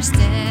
Thursday.